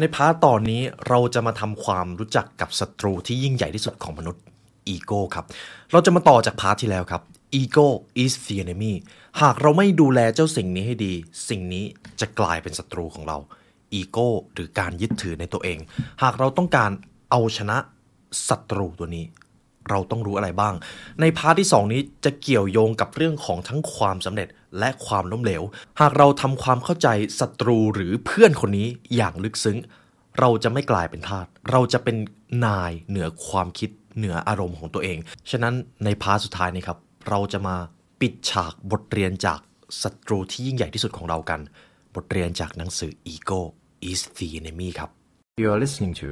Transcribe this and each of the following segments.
ใน part ตอนนี้เราจะมาทำความรู้จักกับศัตรูที่ยิ่งใหญ่ที่สุดของมนุษย์อีโก้ครับ เราจะมาต่อจาก part ที่แล้วครับ Ego is the enemy หากเราไม่ดูแลเจ้าสิ่งนี้ให้ดี สิ่งนี้จะกลายเป็นศัตรูของเราอีโก้หรือการยึดถือในตัวเอง หากเราต้องการเอาชนะศัตรูตัวนี้ เราต้องรู้อะไรบ้าง ใน part ที่ 2 นี้จะเกี่ยวโยงกับเรื่องของทั้งความสำเร็จ และความล้มเหลว หากเราทำความเข้าใจศัตรูหรือเพื่อนคนนี้อย่างลึกซึ้ง เราจะไม่กลายเป็นทาส เราจะเป็นนายเหนือความคิดเหนืออารมณ์ของตัวเอง ฉะนั้นในพาร์ทสุดท้ายนี้ครับ เราจะมาปิดฉากบทเรียนจากศัตรูที่ยิ่งใหญ่ที่สุดของเรากัน บทเรียนจากหนังสือ Ego is the enemy ครับ You are listening to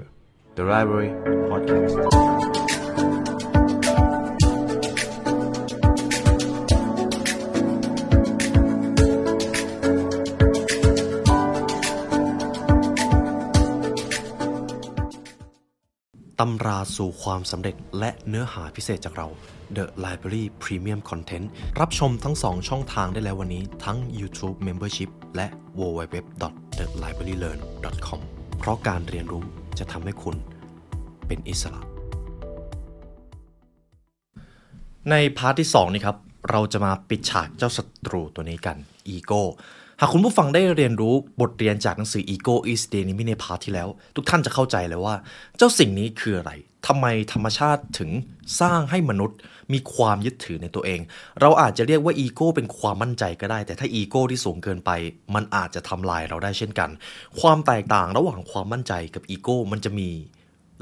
the Library Podcast. ตำราสู่ความสำเร็จและเนื้อหาพิเศษจากเรา The Library Premium Content รับชมทั้ง 2 ช่องทางได้แล้ววันนี้ทั้ง YouTube Membership และ www.thelibrarylearn.com เพราะการเรียนรู้จะทำให้คุณเป็นอิสระ ใน part ที่ 2 นี้ครับ เราจะมาปิดฉากเจ้าศัตรูตัวนี้กันอีโก้ หากคุณผู้ฟังได้เรียนรู้บทเรียนจากหนังสือ Ego is the enemy ใน part ที่แล้ว ทุกท่านจะเข้าใจเลยว่า เจ้าสิ่งนี้คืออะไรทำไมธรรมชาติถึงสร้างให้มนุษย์มีความยึดถือในตัวเอง เราอาจจะเรียกว่าอีโก้เป็นความมั่นใจก็ได้ แต่ถ้าอีโก้ที่สูงเกินไป มันอาจจะทำลายเราได้เช่นกัน ความแตกต่างระหว่างความมั่นใจกับอีโก้มันจะมี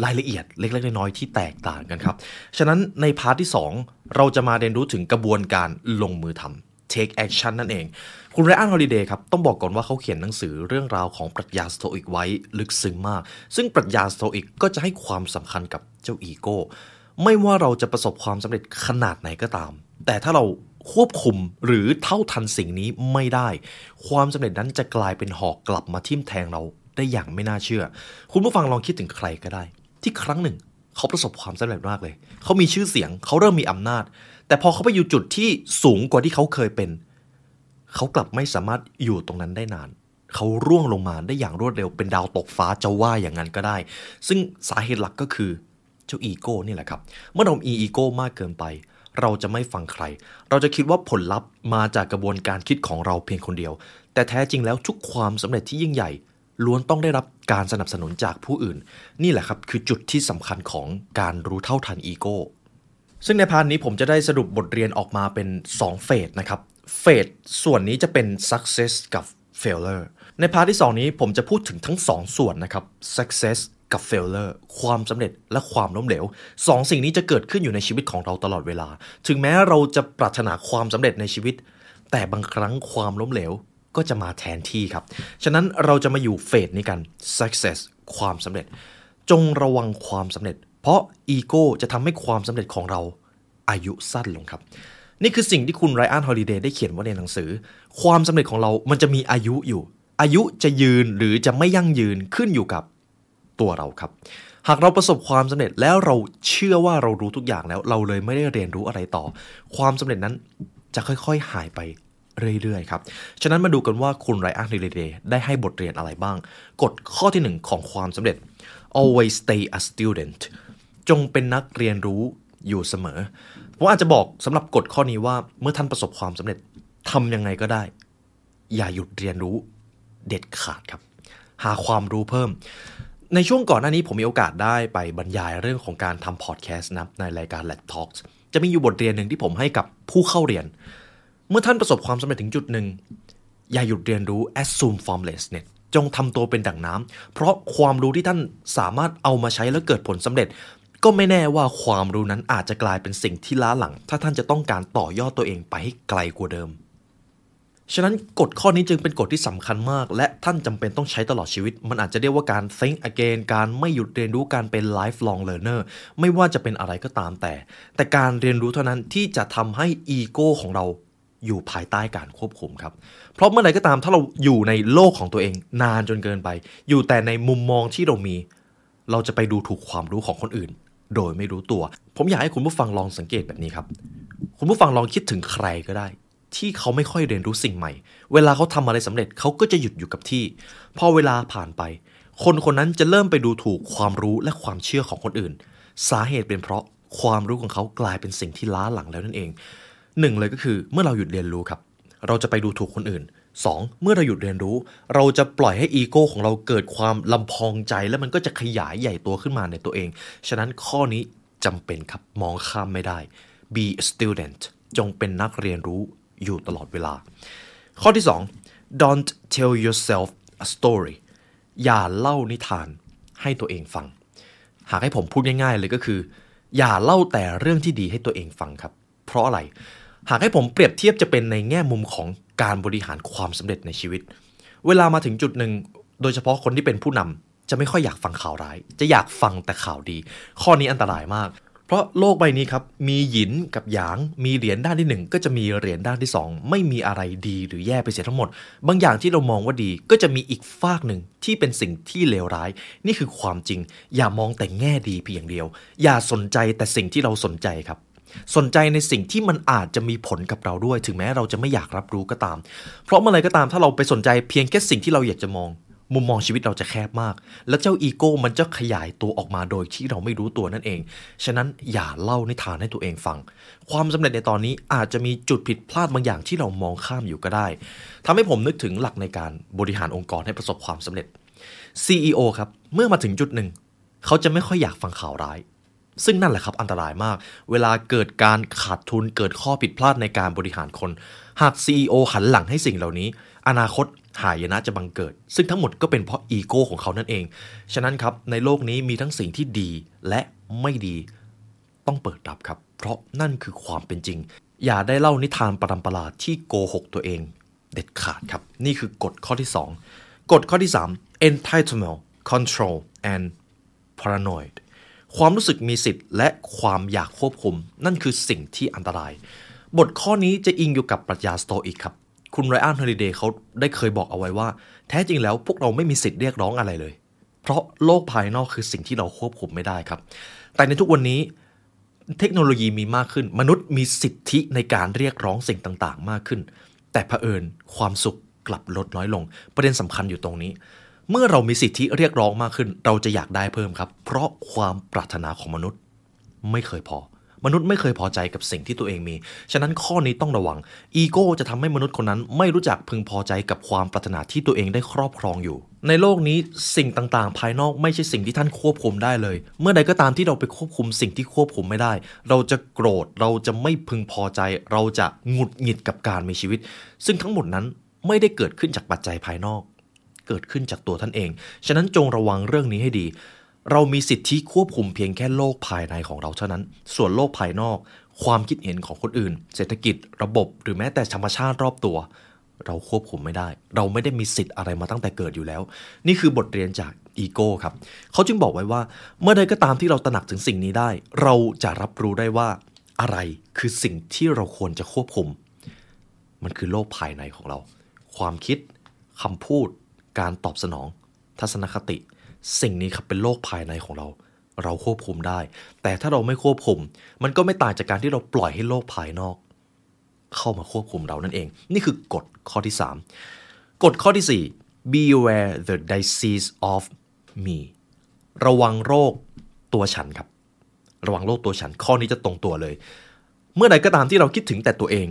รายละเอียดเล็ก ๆ น้อยๆที่แตกต่างกันครับ ฉะนั้นใน part ที่ 2 เราจะมาเรียนรู้ถึงกระบวนการลงมือทำ take action นั่นเอง คุณไรอันฮอลิเดย์ครับ ต้องบอกก่อนว่าเขาเขียนหนังสือเรื่องราวของปรัชญาสโตอิกไว้ลึกซึ้งมาก ซึ่งปรัชญาสโตอิกก็จะให้ความสำคัญกับเจ้าอีโก้ ไม่ว่าเราจะประสบความสำเร็จขนาดไหนก็ตาม แต่ถ้าเราควบคุมหรือเท่าทันสิ่งนี้ไม่ได้ ความสำเร็จนั้นจะกลายเป็นหอกกลับมาทิ่มแทงเราได้อย่างไม่น่าเชื่อ คุณผู้ฟังลองคิดถึงใครก็ได้ ที่ครั้งหนึ่ง เขาประสบความสำเร็จมากเลย เขามีชื่อเสียง เขาเริ่มมีอำนาจ แต่พอเขาไปอยู่จุดที่สูงกว่าที่เขาเคยเป็น เขากลับไม่สามารถอยู่ตรงนั้นได้นาน เขาร่วงลงมาได้อย่างรวดเร็วเป็นดาวตกฟ้าจะว่าอย่างนั้นก็ได้ ซึ่งสาเหตุหลักก็คือเจ้าอีโก้นี่แหละครับ เมื่อเรามีอีโก้มากเกินไป เราจะไม่ฟังใคร เราจะคิดว่าผลลัพธ์มาจากกระบวนการคิดของเราเพียงคนเดียว แต่แท้จริงแล้วทุกความสำเร็จที่ยิ่งใหญ่ล้วนต้องได้รับการสนับสนุนจากผู้อื่น นี่แหละครับคือจุดที่สำคัญของการรู้เท่าทันอีโก้ ซึ่งใน part นี้ผมจะได้สรุปบทเรียนออกมาเป็น 2 เฟสนะครับ เฟสส่วนนี้จะเป็น success กับ failure ใน part ที่ 2 นี้ผมจะพูดถึงทั้ง 2ส่วนนะครับ success กับ failure ความสำเร็จและความล้มเหลวสองสิ่งนี้จะเกิดขึ้นอยู่ในชีวิตของเราตลอดเวลา ถึงแม้เราจะปรารถนาความสำเร็จในชีวิต แต่บางครั้งความล้มเหลวก็จะมาแทนที่ครับ ฉะนั้นเราจะมาอยู่เฟสนี้กัน success ความสำเร็จ จงระวังความสำเร็จ เพราะอีโก้จะทำให้ความสำเร็จของเราอายุสั้นลงครับ นี่คือสิ่งที่คุณไรอันฮอลิเดย์ได้เขียนไว้ในหนังสือ ความสำเร็จของเรามันจะมีอายุอยู่ อายุจะยืนหรือจะไม่ยั่งยืนขึ้นอยู่กับตัวเราครับ หากเราประสบความสำเร็จแล้วเราเชื่อว่าเรารู้ทุกอย่างแล้ว เราเลยไม่ได้เรียนรู้อะไรต่อ ความสำเร็จนั้นจะค่อยๆหายไปเรื่อยๆครับ ฉะนั้นมาดูกันว่าคุณไรอันฮอลิเดย์ได้ให้บทเรียนอะไรบ้าง กฎข้อที่หนึ่งของความสำเร็จ always stay a student จงเป็นนักเรียนรู้อยู่เสมอผมอาจจะบอกสำหรับกฎข้อนี้ว่าเมื่อท่านประสบความสำเร็จทำยังไงก็ได้ อย่าหยุดเรียนรู้เด็ดขาดครับ หาความรู้เพิ่ม ในช่วงก่อนหน้านี้ผมมีโอกาสได้ไปบรรยายเรื่องของการทำพอดแคสต์นะในรายการ Let Talks จะมีอยู่บทเรียนหนึ่งที่ผมให้กับผู้เข้าเรียน เมื่อท่านประสบความสำเร็จถึงจุดหนึ่ง อย่าหยุดเรียนรู้ assume formlessness จงทำตัวเป็นดั่งน้ำเพราะความรู้ที่ท่านสามารถเอามาใช้แล้วเกิดผลสำเร็จ ก็ไม่แน่ว่าความรู้นั้นอาจจะกลายเป็นสิ่งที่ล้าหลัง ถ้าท่านจะต้องการต่อยอดตัวเองไปให้ไกลกว่าเดิม ฉะนั้นกฎข้อนี้จึงเป็นกฎที่สำคัญมาก และท่านจำเป็นต้องใช้ตลอดชีวิต มันอาจจะเรียกว่าการ think again การไม่หยุดเรียนรู้การเป็น lifelong learner ไม่ว่าจะเป็นอะไรก็ตามแต่ แต่การเรียนรู้เท่านั้นที่จะทำให้อีโก้ของเราอยู่ภายใต้การควบคุมครับ เพราะเมื่อไหร่ก็ตามถ้าเราอยู่ในโลกของตัวเองนานจนเกินไป อยู่แต่ในมุมมองที่เรามี เราจะไปดูถูกความรู้ของคนอื่น โดยไม่รู้ตัว ผมอยากให้คุณผู้ฟังลองสังเกตแบบนี้ครับ คุณผู้ฟังลองคิดถึงใครก็ได้ ที่เขาไม่ค่อยเรียนรู้สิ่งใหม่ เวลาเขาทำอะไรสำเร็จเขาก็จะหยุดอยู่กับที่ พอเวลาผ่านไป คนคนนั้นจะเริ่มไปดูถูกความรู้และความเชื่อของคนอื่น สาเหตุเป็นเพราะความรู้ของเขากลายเป็นสิ่งที่ล้าหลังแล้วนั่นเองหนึ่งเลยก็คือเมื่อเราหยุดเรียนรู้ครับ เราจะไปดูถูกคนอื่น 2. เมื่อเราหยุดเรียนรู้ เราจะปล่อยให้อีโก้ของเราเกิดความลำพองใจ แล้วมันก็จะขยายใหญ่ตัวขึ้นมาในตัวเอง ฉะนั้นข้อนี้จำเป็นครับมองข้ามไม่ได้ be a student จงเป็นนักเรียนรู้อยู่ตลอดเวลา ข้อที่ 2 don't tell yourself a story อย่าเล่านิทานให้ตัวเองฟัง หากให้ผมพูดง่ายๆเลยก็คือ อย่าเล่าแต่เรื่องที่ดีให้ตัวเองฟังครับ เพราะอะไร หากให้ผมเปรียบเทียบจะเป็นในแง่มุมของ การบริหารความสำเร็จในชีวิต เวลามาถึงจุดหนึ่ง โดยเฉพาะคนที่เป็นผู้นำจะไม่ค่อยอยากฟังข่าวร้าย จะอยากฟังแต่ข่าวดี ข้อนี้อันตรายมาก เพราะโลกใบนี้ครับ มีหยินกับหยาง มีเหรียญด้านที่หนึ่งก็จะมีเหรียญด้านที่สองไม่มีอะไรดีหรือแย่ไปเสียทั้งหมด บางอย่างที่เรามองว่าดีก็จะมีอีกฝากหนึ่งที่เป็นสิ่งที่เลวร้าย นี่คือความจริง อย่ามองแต่แง่ดีเพียงเดียว อย่าสนใจแต่สิ่งที่เราสนใจครับ สนใจในสิ่งที่มันอาจจะมีผลกับเราด้วย ถึงแม้เราจะไม่อยากรับรู้ก็ตาม เพราะเมื่อไรก็ตามถ้าเราไปสนใจเพียงแค่สิ่งที่เราอยากจะมอง มุมมองชีวิตเราจะแคบมาก แล้วเจ้าอีโก้มันจะขยายตัวออกมาโดยที่เราไม่รู้ตัวนั่นเอง ฉะนั้นอย่าเล่านิทานให้ตัวเองฟัง ความสำเร็จในตอนนี้อาจจะมีจุดผิดพลาดบางอย่างที่เรามองข้ามอยู่ก็ได้ทำให้ผมนึกถึงหลักในการบริหารองค์กรให้ประสบความสำเร็จ CEO ครับเมื่อมาถึงจุดหนึ่ง เขาจะไม่ค่อยอยากฟังข่าวร้าย ซึ่งนั่นแหละครับอันตรายมาก เวลาเกิดการขาดทุนเกิดข้อผิดพลาดในการบริหารคน หาก CEO หันหลังให้สิ่งเหล่านี้ อนาคตหายนะจะบังเกิด ซึ่งทั้งหมดก็เป็นเพราะอีโก้ของเขานั่นเอง ฉะนั้นครับในโลกนี้มีทั้งสิ่งที่ดีและไม่ดีต้องเปิดรับครับ เพราะนั่นคือความเป็นจริง อย่าได้เล่านิทานประดำประหลาดที่โกหกตัวเอง เด็ดขาดครับ นี่คือกฎข้อที่ 2 กฎข้อที่ 3 entitlement control and paranoid ความรู้สึกมีสิทธิ์และความอยากควบคุม นั่นคือสิ่งที่อันตราย บทข้อนี้จะอิงอยู่กับปรัชญาสโตอิกครับ คุณไรอันฮอลิเดย์เขาได้เคยบอกเอาไว้ว่า แท้จริงแล้วพวกเราไม่มีสิทธิ์เรียกร้องอะไรเลย เพราะโลกภายนอกคือสิ่งที่เราควบคุมไม่ได้ครับ แต่ในทุกวันนี้เทคโนโลยีมีมากขึ้น มนุษย์มีสิทธิในการเรียกร้องสิ่งต่าง ๆ มากขึ้น แต่เผอิญความสุขกลับลดน้อยลง ประเด็นสำคัญอยู่ตรงนี้ เมื่อเรามีสิทธิเรียกร้องมากขึ้น เราจะอยากได้เพิ่มครับ เพราะความปรารถนาของมนุษย์ ไม่เคยพอ มนุษย์ไม่เคยพอใจกับสิ่งที่ตัวเองมี ฉะนั้นข้อนี้ต้องระวัง อีโก้จะทำให้มนุษย์คนนั้น ไม่รู้จักพึงพอใจกับความปรารถนาที่ตัวเองได้ครอบครองอยู่ ในโลกนี้สิ่งต่างๆ ภายนอกไม่ใช่สิ่งที่ท่านควบคุมได้เลย เมื่อใดก็ตามที่เราไปควบคุมสิ่งที่ควบคุมไม่ได้ เราจะโกรธ เราจะไม่พึงพอใจ เราจะหงุดหงิดกับการมีชีวิต ซึ่งทั้งหมดนั้นไม่ได้เกิดขึ้นจากปัจจัยภายนอก เกิดขึ้นจากตัวท่านเอง ฉะนั้นจงระวังเรื่องนี้ให้ดี เรามีสิทธิควบคุมเพียงแค่โลกภายในของเราเท่านั้น ส่วนโลกภายนอก ความคิดเห็นของคนอื่น เศรษฐกิจ ระบบ หรือแม้แต่ธรรมชาติรอบตัว เราควบคุมไม่ได้ เราไม่ได้มีสิทธิ์อะไรมาตั้งแต่เกิดอยู่แล้ว นี่คือบทเรียนจากอีโก้ครับ เขาจึงบอกไว้ว่า เมื่อใดก็ตามที่เราตระหนักถึงสิ่งนี้ได้ เราจะรับรู้ได้ว่าอะไรคือสิ่งที่เราควรจะควบคุม มันคือโลกภายในของเรา ความคิดคำพูด การตอบสนอง ทัศนคติ สิ่งนี้ครับเป็นโลกภายในของเรา เราควบคุมได้ แต่ถ้าเราไม่ควบคุม มันก็ไม่ต่างจากการที่เราปล่อยให้โลกภายนอก เข้ามาควบคุมเรานั่นเอง นี่คือกฎข้อที่ 3 กฎข้อที่ 4 beware the disease of me ระวังโรคตัวฉันครับ ระวังโรคตัวฉันข้อนี้จะตรงตัวเลย เมื่อใดก็ตามที่เราคิดถึงแต่ตัวเอง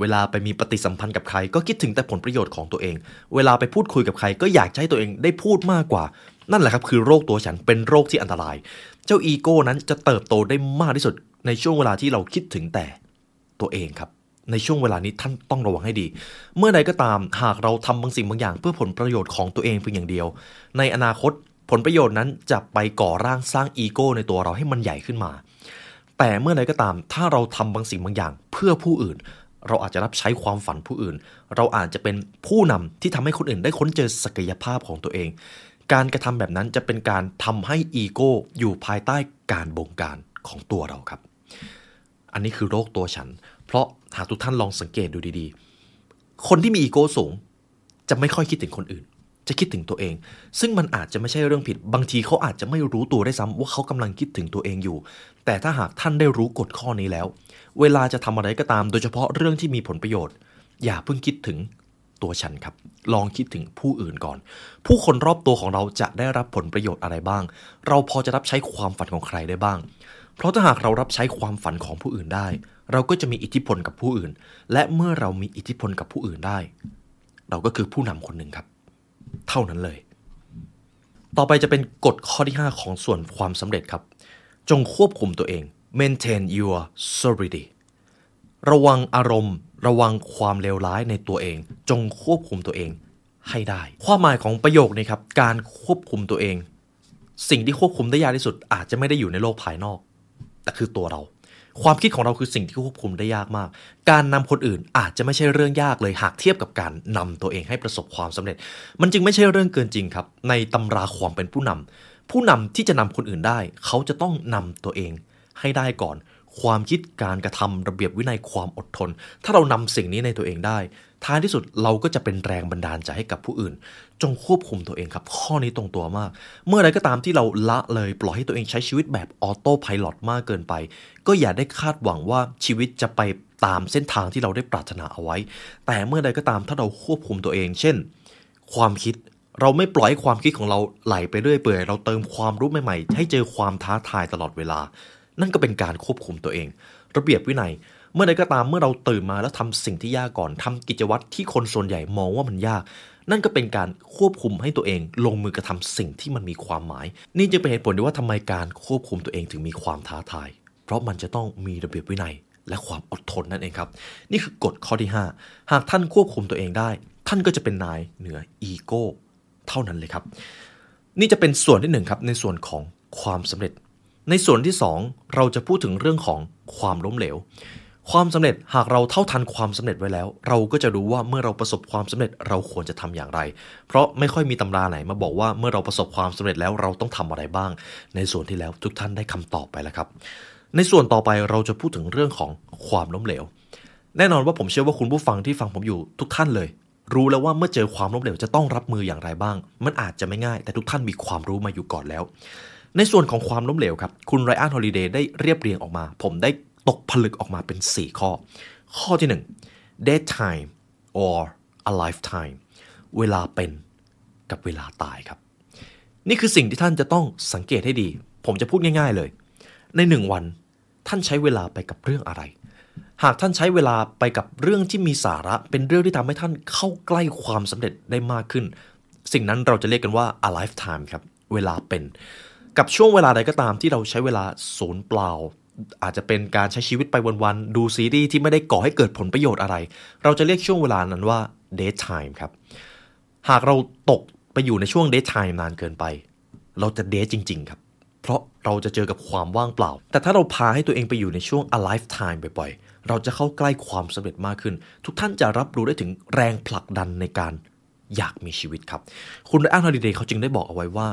เวลาไปมีปฏิสัมพันธ์กับใคร ก็คิดถึงแต่ผลประโยชน์ของตัวเอง เวลาไปพูดคุยกับใคร ก็อยากให้ตัวเองได้พูดมากกว่า นั่นแหละครับคือโรคตัวฉันเป็นโรคที่อันตราย เจ้าอีโก้นั้นจะเติบโตได้มากที่สุด ในช่วงเวลาที่เราคิดถึงแต่ตัวเองครับ ในช่วงเวลานี้ท่านต้องระวังให้ดี เมื่อใดก็ตามหากเราทำบางสิ่งบางอย่าง เพื่อผลประโยชน์ของตัวเองเพียงอย่างเดียว ในอนาคตผลประโยชน์นั้นจะไปก่อร่างสร้างอีโก้ในตัวเราให้มันใหญ่ขึ้นมา แต่เมื่อใดก็ตามถ้าเราทำบางสิ่งบางอย่าง เพื่อผู้อื่น เราอาจจะรับใช้ความฝันผู้อื่น เราอาจจะเป็นผู้นำที่ทำให้คนอื่นได้ค้นเจอศักยภาพของตัวเอง การกระทำแบบนั้นจะเป็นการทำให้อีโก้อยู่ภายใต้การบงการของตัวเราครับ อันนี้คือโรคตัวฉัน เพราะหากทุกท่านลองสังเกตดูดีๆ คนที่มีอีโก้สูง จะไม่ค่อยคิดถึงคนอื่น จะคิดถึงตัวเอง ซึ่งมันอาจจะไม่ใช่เรื่องผิด บางทีเขาอาจจะไม่รู้ตัวได้ซ้ำว่าเขากำลังคิดถึงตัวเองอยู่ แต่ถ้าหากท่านได้รู้กฎข้อนี้แล้ว เวลาจะทำอะไรก็ตาม โดยเฉพาะเรื่องที่มีผลประโยชน์ อย่าเพิ่งคิดถึงตัวฉันครับ ลองคิดถึงผู้อื่นก่อน ผู้คนรอบตัวของเราจะได้รับผลประโยชน์อะไรบ้าง เราพอจะรับใช้ความฝันของใครได้บ้าง เพราะถ้าหากเรารับใช้ความฝันของผู้อื่นได้ เราก็จะมีอิทธิพลกับผู้อื่น และเมื่อเรามีอิทธิพลกับผู้อื่นได้ เราก็คือผู้นำคนหนึ่งครับ เท่านั้นเลย ต่อไปจะเป็นกฎข้อที่ 5 ของส่วนความสำเร็จครับ จงควบคุมตัวเอง maintain your sobriety ระวังอารมณ์ ระวังความเลวร้ายในตัวเอง จงควบคุมตัวเองให้ได้ ความหมายของประโยคนี้ครับ การควบคุมตัวเอง สิ่งที่ควบคุมได้ยากที่สุด อาจจะไม่ได้อยู่ในโลกภายนอก แต่คือตัวเรา ความคิดของเราคือสิ่งที่ควบคุมได้ยากมาก การนำคนอื่นอาจจะไม่ใช่เรื่องยากเลยหากเทียบกับการนำตัวเองให้ประสบความสำเร็จ มันจึงไม่ใช่เรื่องเกินจริงครับ ในตำราความเป็นผู้นำผู้นำที่จะนำคนอื่นได้ เขาจะต้องนำตัวเอง ให้ได้ก่อน ความคิดการกระทำระเบียบวินัยความอดทน ถ้าเรานำสิ่งนี้ในตัวเองได้ ท้ายที่สุดเราก็จะเป็นแรงบันดาลใจให้กับผู้อื่น จงควบคุมตัวเองครับ ข้อนี้ตรงตัวมาก เมื่อไรก็ตามที่เราละเลยปล่อยให้ตัวเองใช้ชีวิตแบบออโต้พายロมากเกินไป ก็อย่าได้คาดหวังว่าชีวิตจะไปตามเส้นทางที่เราได้ปรารถนาเอาไว้ แต่เมื่อใดก็ตามถ้าเราควบคุมตัวเอง เช่น ความคิดเราไม่ปล่อยความคิดของเราไหลไปเรื่อยเปื่อย เราเติมความรู้ใหม่ๆ ให้เจอความท้าทายตลอดเวลา นั่นก็เป็นการควบคุมตัวเอง ระเบียบวินัย เมื่อใดก็ตามเมื่อเราตื่นมาแล้วทำสิ่งที่ยากก่อนทำกิจวัตรที่คนส่วนใหญ่มองว่ามันยาก นั่นก็เป็นการควบคุมให้ตัวเอง ลงมือกระทำสิ่งที่มันมีความหมาย นี่จึงเป็นเหตุผลที่ว่าทำไมการควบคุมตัวเองถึงมีความท้าทาย เพราะมันจะต้องมีระเบียบวินัย และความอดทนนั่นเองครับ นี่คือกฎข้อที่ 5 หากท่านควบคุมตัวเองได้ ท่านก็จะเป็นนายเหนืออีโก้เท่านั้นเลยครับ นี่จะเป็นส่วนที่หนึ่งครับในส่วนของความสำเร็จ ในส่วนที่สองเราจะพูดถึงเรื่องของความล้มเหลว ความสำเร็จหากเราเท่าทันความสำเร็จไว้แล้ว เราก็จะรู้ว่าเมื่อเราประสบความสำเร็จเราควรจะทำอย่างไร เพราะไม่ค่อยมีตำราไหนมาบอกว่าเมื่อเราประสบความสำเร็จแล้วเราต้องทำอะไรบ้าง ในส่วนที่แล้วทุกท่านได้คำตอบไปแล้วครับ ในส่วนต่อไปเราจะพูดถึงเรื่องของความล้มเหลว แน่นอนว่าผมเชื่อว่าคุณผู้ฟังที่ฟังผมอยู่ทุกท่านเลยรู้แล้วว่าเมื่อเจอความล้มเหลวจะต้องรับมืออย่างไรบ้าง มันอาจจะไม่ง่าย แต่ทุกท่านมีความรู้มาอยู่ก่อนแล้ว ในส่วนของความล้มเหลวครับ คุณไรอันฮอลิเดย์ได้เรียบเรียงออกมา ผมได้ตกผลึกออกมาเป็น 4 ข้อ ข้อที่ 1 dead time or a lifetime เวลาเป็นกับเวลาตายครับ นี่คือสิ่งที่ท่านจะต้องสังเกตให้ดี ผมจะพูดง่าย ๆเลย ในหนึ่งวันท่านใช้เวลาไปกับเรื่องอะไร หากท่านใช้เวลาไปกับเรื่องที่มีสาระ เป็นเรื่องที่ทำให้ท่านเข้าใกล้ความสำเร็จได้มากขึ้น สิ่งนั้นเราจะเรียกกันว่า a lifetime ครับ เวลาเป็น กับช่วงเวลาใดก็ตามที่เราใช้เวลาศูนย์เปล่า อาจจะเป็นการใช้ชีวิตไปวันๆดูซีรีส์ที่ไม่ได้ก่อให้เกิดผลประโยชน์อะไร เราจะเรียกช่วงเวลานั้นว่า day time ครับ หากเราตกไปอยู่ในช่วง day time นานเกินไป เราจะ day จริง ๆ ครับ เพราะเราจะเจอกับความว่างเปล่า แต่ถ้าเราพาให้ตัวเองไปอยู่ในช่วง a lifetime บ่อยๆ เราจะเข้าใกล้ความสำเร็จมากขึ้น ทุกท่านจะรับรู้ได้ถึงแรงผลักดันในการ อยากมีชีวิตครับ คุณไรอันฮอลิเดย์เขาจึงได้บอกเอาไว้ว่า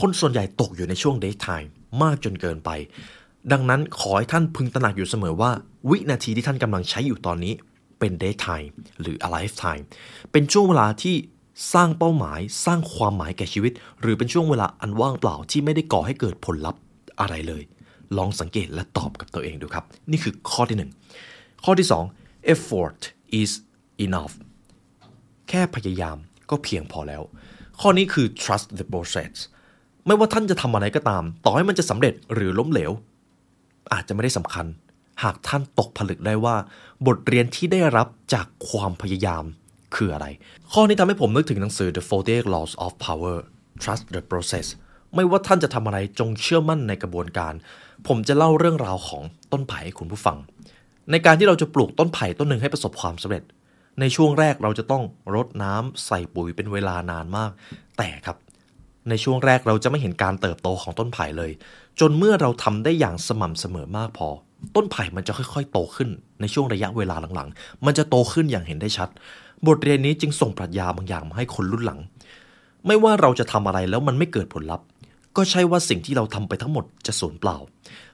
คนส่วนใหญ่ตกอยู่ในช่วง day time มากจนเกินไป ดังนั้นขอให้ท่านพึงตระหนักอยู่เสมอว่า วินาทีที่ท่านกำลังใช้อยู่ตอนนี้เป็น day time หรือ a lifetime เป็นช่วงเวลาที่สร้างเป้าหมายสร้างความหมายแก่ชีวิต หรือเป็นช่วงเวลาอันว่างเปล่าที่ไม่ได้ก่อให้เกิดผลลัพธ์อะไรเลย ลองสังเกตและตอบกับตัวเองดูครับ นี่คือข้อที่หนึ่งข้อที่สอง effort is enough แค่พยายาม ก็เพียงพอแล้ว ข้อนี้คือ trust the process ไม่ว่าท่านจะทำอะไรก็ตาม ต่อให้มันจะสำเร็จหรือล้มเหลว อาจจะไม่ได้สำคัญ หากท่านตกผลึกได้ว่า บทเรียนที่ได้รับจากความพยายามคืออะไร ข้อนี้ทำให้ผมนึกถึงหนังสือ The 48 Laws of Power Trust the Process ไม่ว่าท่านจะทำอะไรจงเชื่อมั่นในกระบวนการ ผมจะเล่าเรื่องราวของต้นไผ่ให้คุณผู้ฟัง ในการที่เราจะปลูกต้นไผ่ต้นหนึ่งให้ประสบความสำเร็จ ในช่วงแรกเราจะต้องรดน้ำใส่ปุ๋ยเป็นเวลานานมาก แต่ครับในช่วงแรกเราจะไม่เห็นการเติบโตของต้นไผ่เลย จนเมื่อเราทำได้อย่างสม่ำเสมอมากพอ ต้นไผ่มันจะค่อยๆ โตขึ้น ในช่วงระยะเวลาหลังๆ มันจะโตขึ้นอย่างเห็นได้ชัด บทเรียนนี้จึงส่งปรัชญาบางอย่างมาให้คนรุ่นหลัง ไม่ว่าเราจะทำอะไรแล้วมันไม่เกิดผลลัพธ์ ก็ใช่ว่าสิ่งที่เราทำไปทั้งหมดจะสูญเปล่า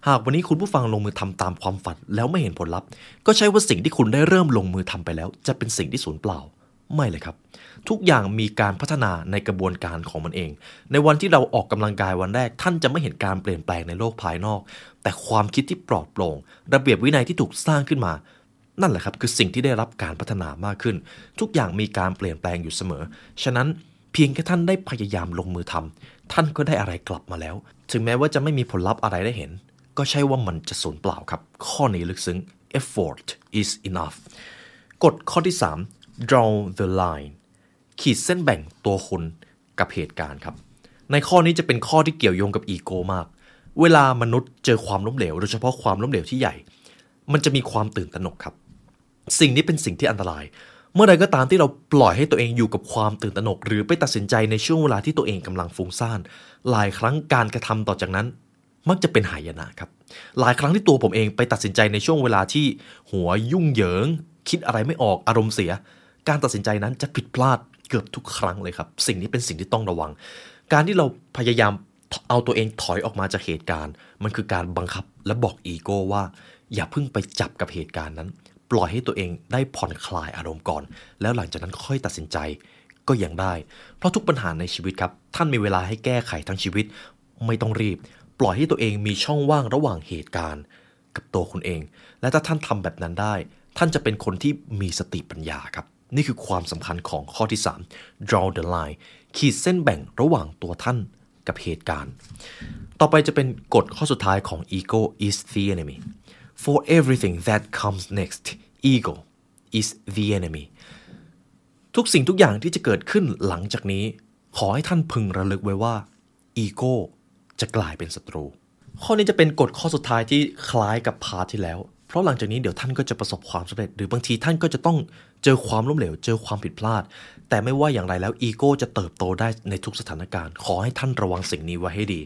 หากวันนี้คุณผู้ฟังลงมือทำตามความฝันแล้วไม่เห็นผลลัพธ์ ก็ใช่ว่าสิ่งที่คุณได้เริ่มลงมือทำไปแล้ว จะเป็นสิ่งที่สูญเปล่า ไม่เลยครับ ทุกอย่างมีการพัฒนาในกระบวนการของมันเอง ในวันที่เราออกกำลังกายวันแรก ท่านจะไม่เห็นการเปลี่ยนแปลงในโลกภายนอก แต่ความคิดที่ปลอดโปร่ง ระเบียบวินัยที่ถูกสร้างขึ้นมานั่นแหละครับคือสิ่งที่ได้รับการพัฒนามากขึ้น ทุกอย่างมีการเปลี่ยนแปลงอยู่เสมอ ฉะนั้นเพียงแค่ท่านได้พยายามลงมือทำท่านก็ได้อะไรกลับมาแล้ว ถึงแม้ว่าจะไม่มีผลลัพธ์อะไรได้เห็น ก็ใช่ว่ามันจะสูญเปล่าครับ ข้อนี้ลึกซึ้ง effort is enough กฎข้อที่ 3 draw the line ขีดเส้นแบ่งตัวคุณกับเหตุการณ์ครับ ในข้อนี้จะเป็นข้อที่เกี่ยวโยงกับอีโก้มาก เวลามนุษย์เจอความล้มเหลว โดยเฉพาะความล้มเหลวที่ใหญ่ มันจะมีความตื่นตระหนกครับ สิ่งนี้เป็นสิ่งที่อันตราย เมื่อใดก็ตามที่เราปล่อยให้ตัวเองอยู่กับความตื่นตระหนก หรือไปตัดสินใจในช่วงเวลาที่ตัวเองกำลังฟุ้งซ่าน หลายครั้งการกระทำต่อจากนั้น มักจะเป็นหายนะครับ หลายครั้งที่ตัวผมเองไปตัดสินใจในช่วงเวลาที่หัวยุ่งเหยิง คิดอะไรไม่ออกอารมณ์เสีย การตัดสินใจนั้นจะผิดพลาดเกือบทุกครั้งเลยครับ สิ่งนี้เป็นสิ่งที่ต้องระวัง การที่เราพยายามเอาตัวเองถอยออกมาจากเหตุการณ์ มันคือการบังคับและบอกอีโก้ว่า อย่าเพิ่งไปจับกับเหตุการณ์นั้น ปล่อยให้ตัวเองได้ผ่อนคลายอารมณ์ก่อน แล้วหลังจากนั้นค่อยตัดสินใจก็ยังได้ เพราะทุกปัญหาในชีวิตครับ ท่านมีเวลาให้แก้ไขทั้งชีวิต ไม่ต้องรีบ ล่อยให้ตัวเองมีช่องว่างระหว่างเหตุการณ์ กับตัวคุณเอง และถ้าท่านทำแบบนั้นได้ ท่านจะเป็นคนที่มีสติปัญญาครับ นี่คือความสำคัญของข้อที่ 3 draw the line ขีดเส้นแบ่งระหว่างตัวท่านกับเหตุการณ์ ต่อไปจะเป็นกฎข้อสุดท้ายของ ego is the enemy for everything that comes next ego is the enemy ทุกสิ่งทุกอย่างที่จะเกิดขึ้นหลังจากนี้ ขอให้ท่านพึงระลึกไว้ว่าอีโก้ จะกลายเป็นศัตรู ข้อนี้จะเป็นกฎข้อสุดท้ายที่คล้ายกับพาร์ทที่แล้ว เพราะหลังจากนี้เดี๋ยวท่านก็จะประสบความสำเร็จ หรือบางทีท่านก็จะต้องเจอความล้มเหลว เจอความผิดพลาด แต่ไม่ว่าอย่างไรแล้วอีโก้จะเติบโตได้ในทุกสถานการณ์ ขอให้ท่านระวังสิ่งนี้ไว้ให้ดี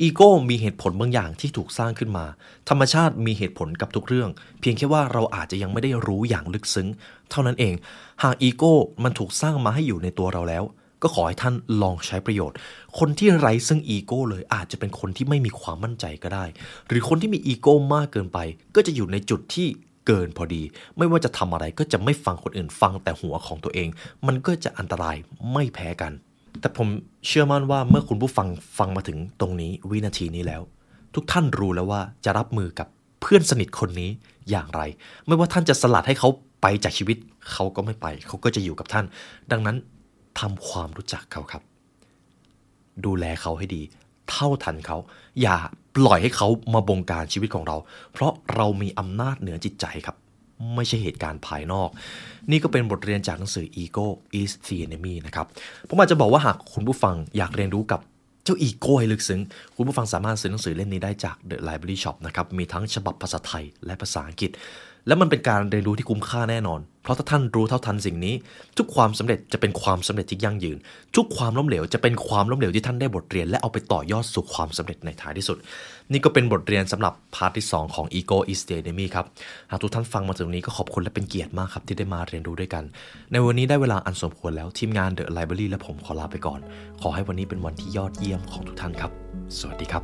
อีโก้มีเหตุผลบางอย่างที่ถูกสร้างขึ้นมา ธรรมชาติมีเหตุผลกับทุกเรื่อง เพียงแค่ว่าเราอาจจะยังไม่ได้รู้อย่างลึกซึ้ง เท่านั้นเอง หากอีโก้มันถูกสร้างมาให้อยู่ในตัวเราแล้ว ก็ขอให้ท่านลองใช้ประโยชน์ คนที่ไร้ซึ่งอีโก้เลยอาจจะเป็นคนที่ไม่มีความมั่นใจก็ได้ หรือคนที่มีอีโก้มากเกินไป ก็จะอยู่ในจุดที่เกินพอดี ไม่ว่าจะทำอะไรก็จะไม่ฟังคนอื่นฟังแต่หัวของตัวเอง มันก็จะอันตรายไม่แพ้กัน แต่ผมเชื่อมั่นว่าเมื่อคุณผู้ฟังฟังมาถึงตรงนี้วินาทีนี้แล้ว ทุกท่านรู้แล้วว่าจะรับมือกับเพื่อนสนิทคนนี้อย่างไร ไม่ว่าท่านจะสลัดให้เขาไปจากชีวิตเขาก็ไม่ไป เขาก็จะอยู่กับท่าน ดังนั้น ทำความรู้จักเขาครับ ดูแลเขาให้ดี เท่าทันเขา อย่าปล่อยให้เขามาบงการชีวิตของเรา เพราะเรามีอำนาจเหนือจิตใจครับ ไม่ใช่เหตุการณ์ภายนอก นี่ก็เป็นบทเรียนจากหนังสือ Ego is the enemy นะครับ ผมอาจจะบอกว่าหากคุณผู้ฟังอยากเรียนรู้กับเจ้าอีโก้ให้ลึกซึ้ง คุณผู้ฟังสามารถซื้อหนังสือเล่มนี้ได้จาก The Library Shop นะครับ มีทั้งฉบับภาษาไทยและภาษาอังกฤษ และมันเป็นการเรียนรู้ที่คุ้มค่าแน่นอน เพราะถ้าท่านรู้เท่าทันสิ่งนี้ ทุกความสำเร็จจะเป็นความสำเร็จที่ยั่งยืน ทุกความล้มเหลวจะเป็นความล้มเหลวที่ท่านได้บทเรียน และเอาไปต่อยอดสู่ความสำเร็จในท้ายที่สุด นี่ก็เป็นบทเรียนสำหรับพาร์ทที่ 2 ของ Ego is the enemy ครับ หากทุกท่านฟังมาถึงนี้ก็ขอบคุณและเป็นเกียรติมากครับที่ได้มาเรียนรู้ด้วยกัน ในวันนี้ได้เวลาอันสมควรแล้วทีมงาน The Library และผมขอลาไปก่อน ขอให้วันนี้เป็นวันที่ยอดเยี่ยมของทุกท่านครับ สวัสดีครับ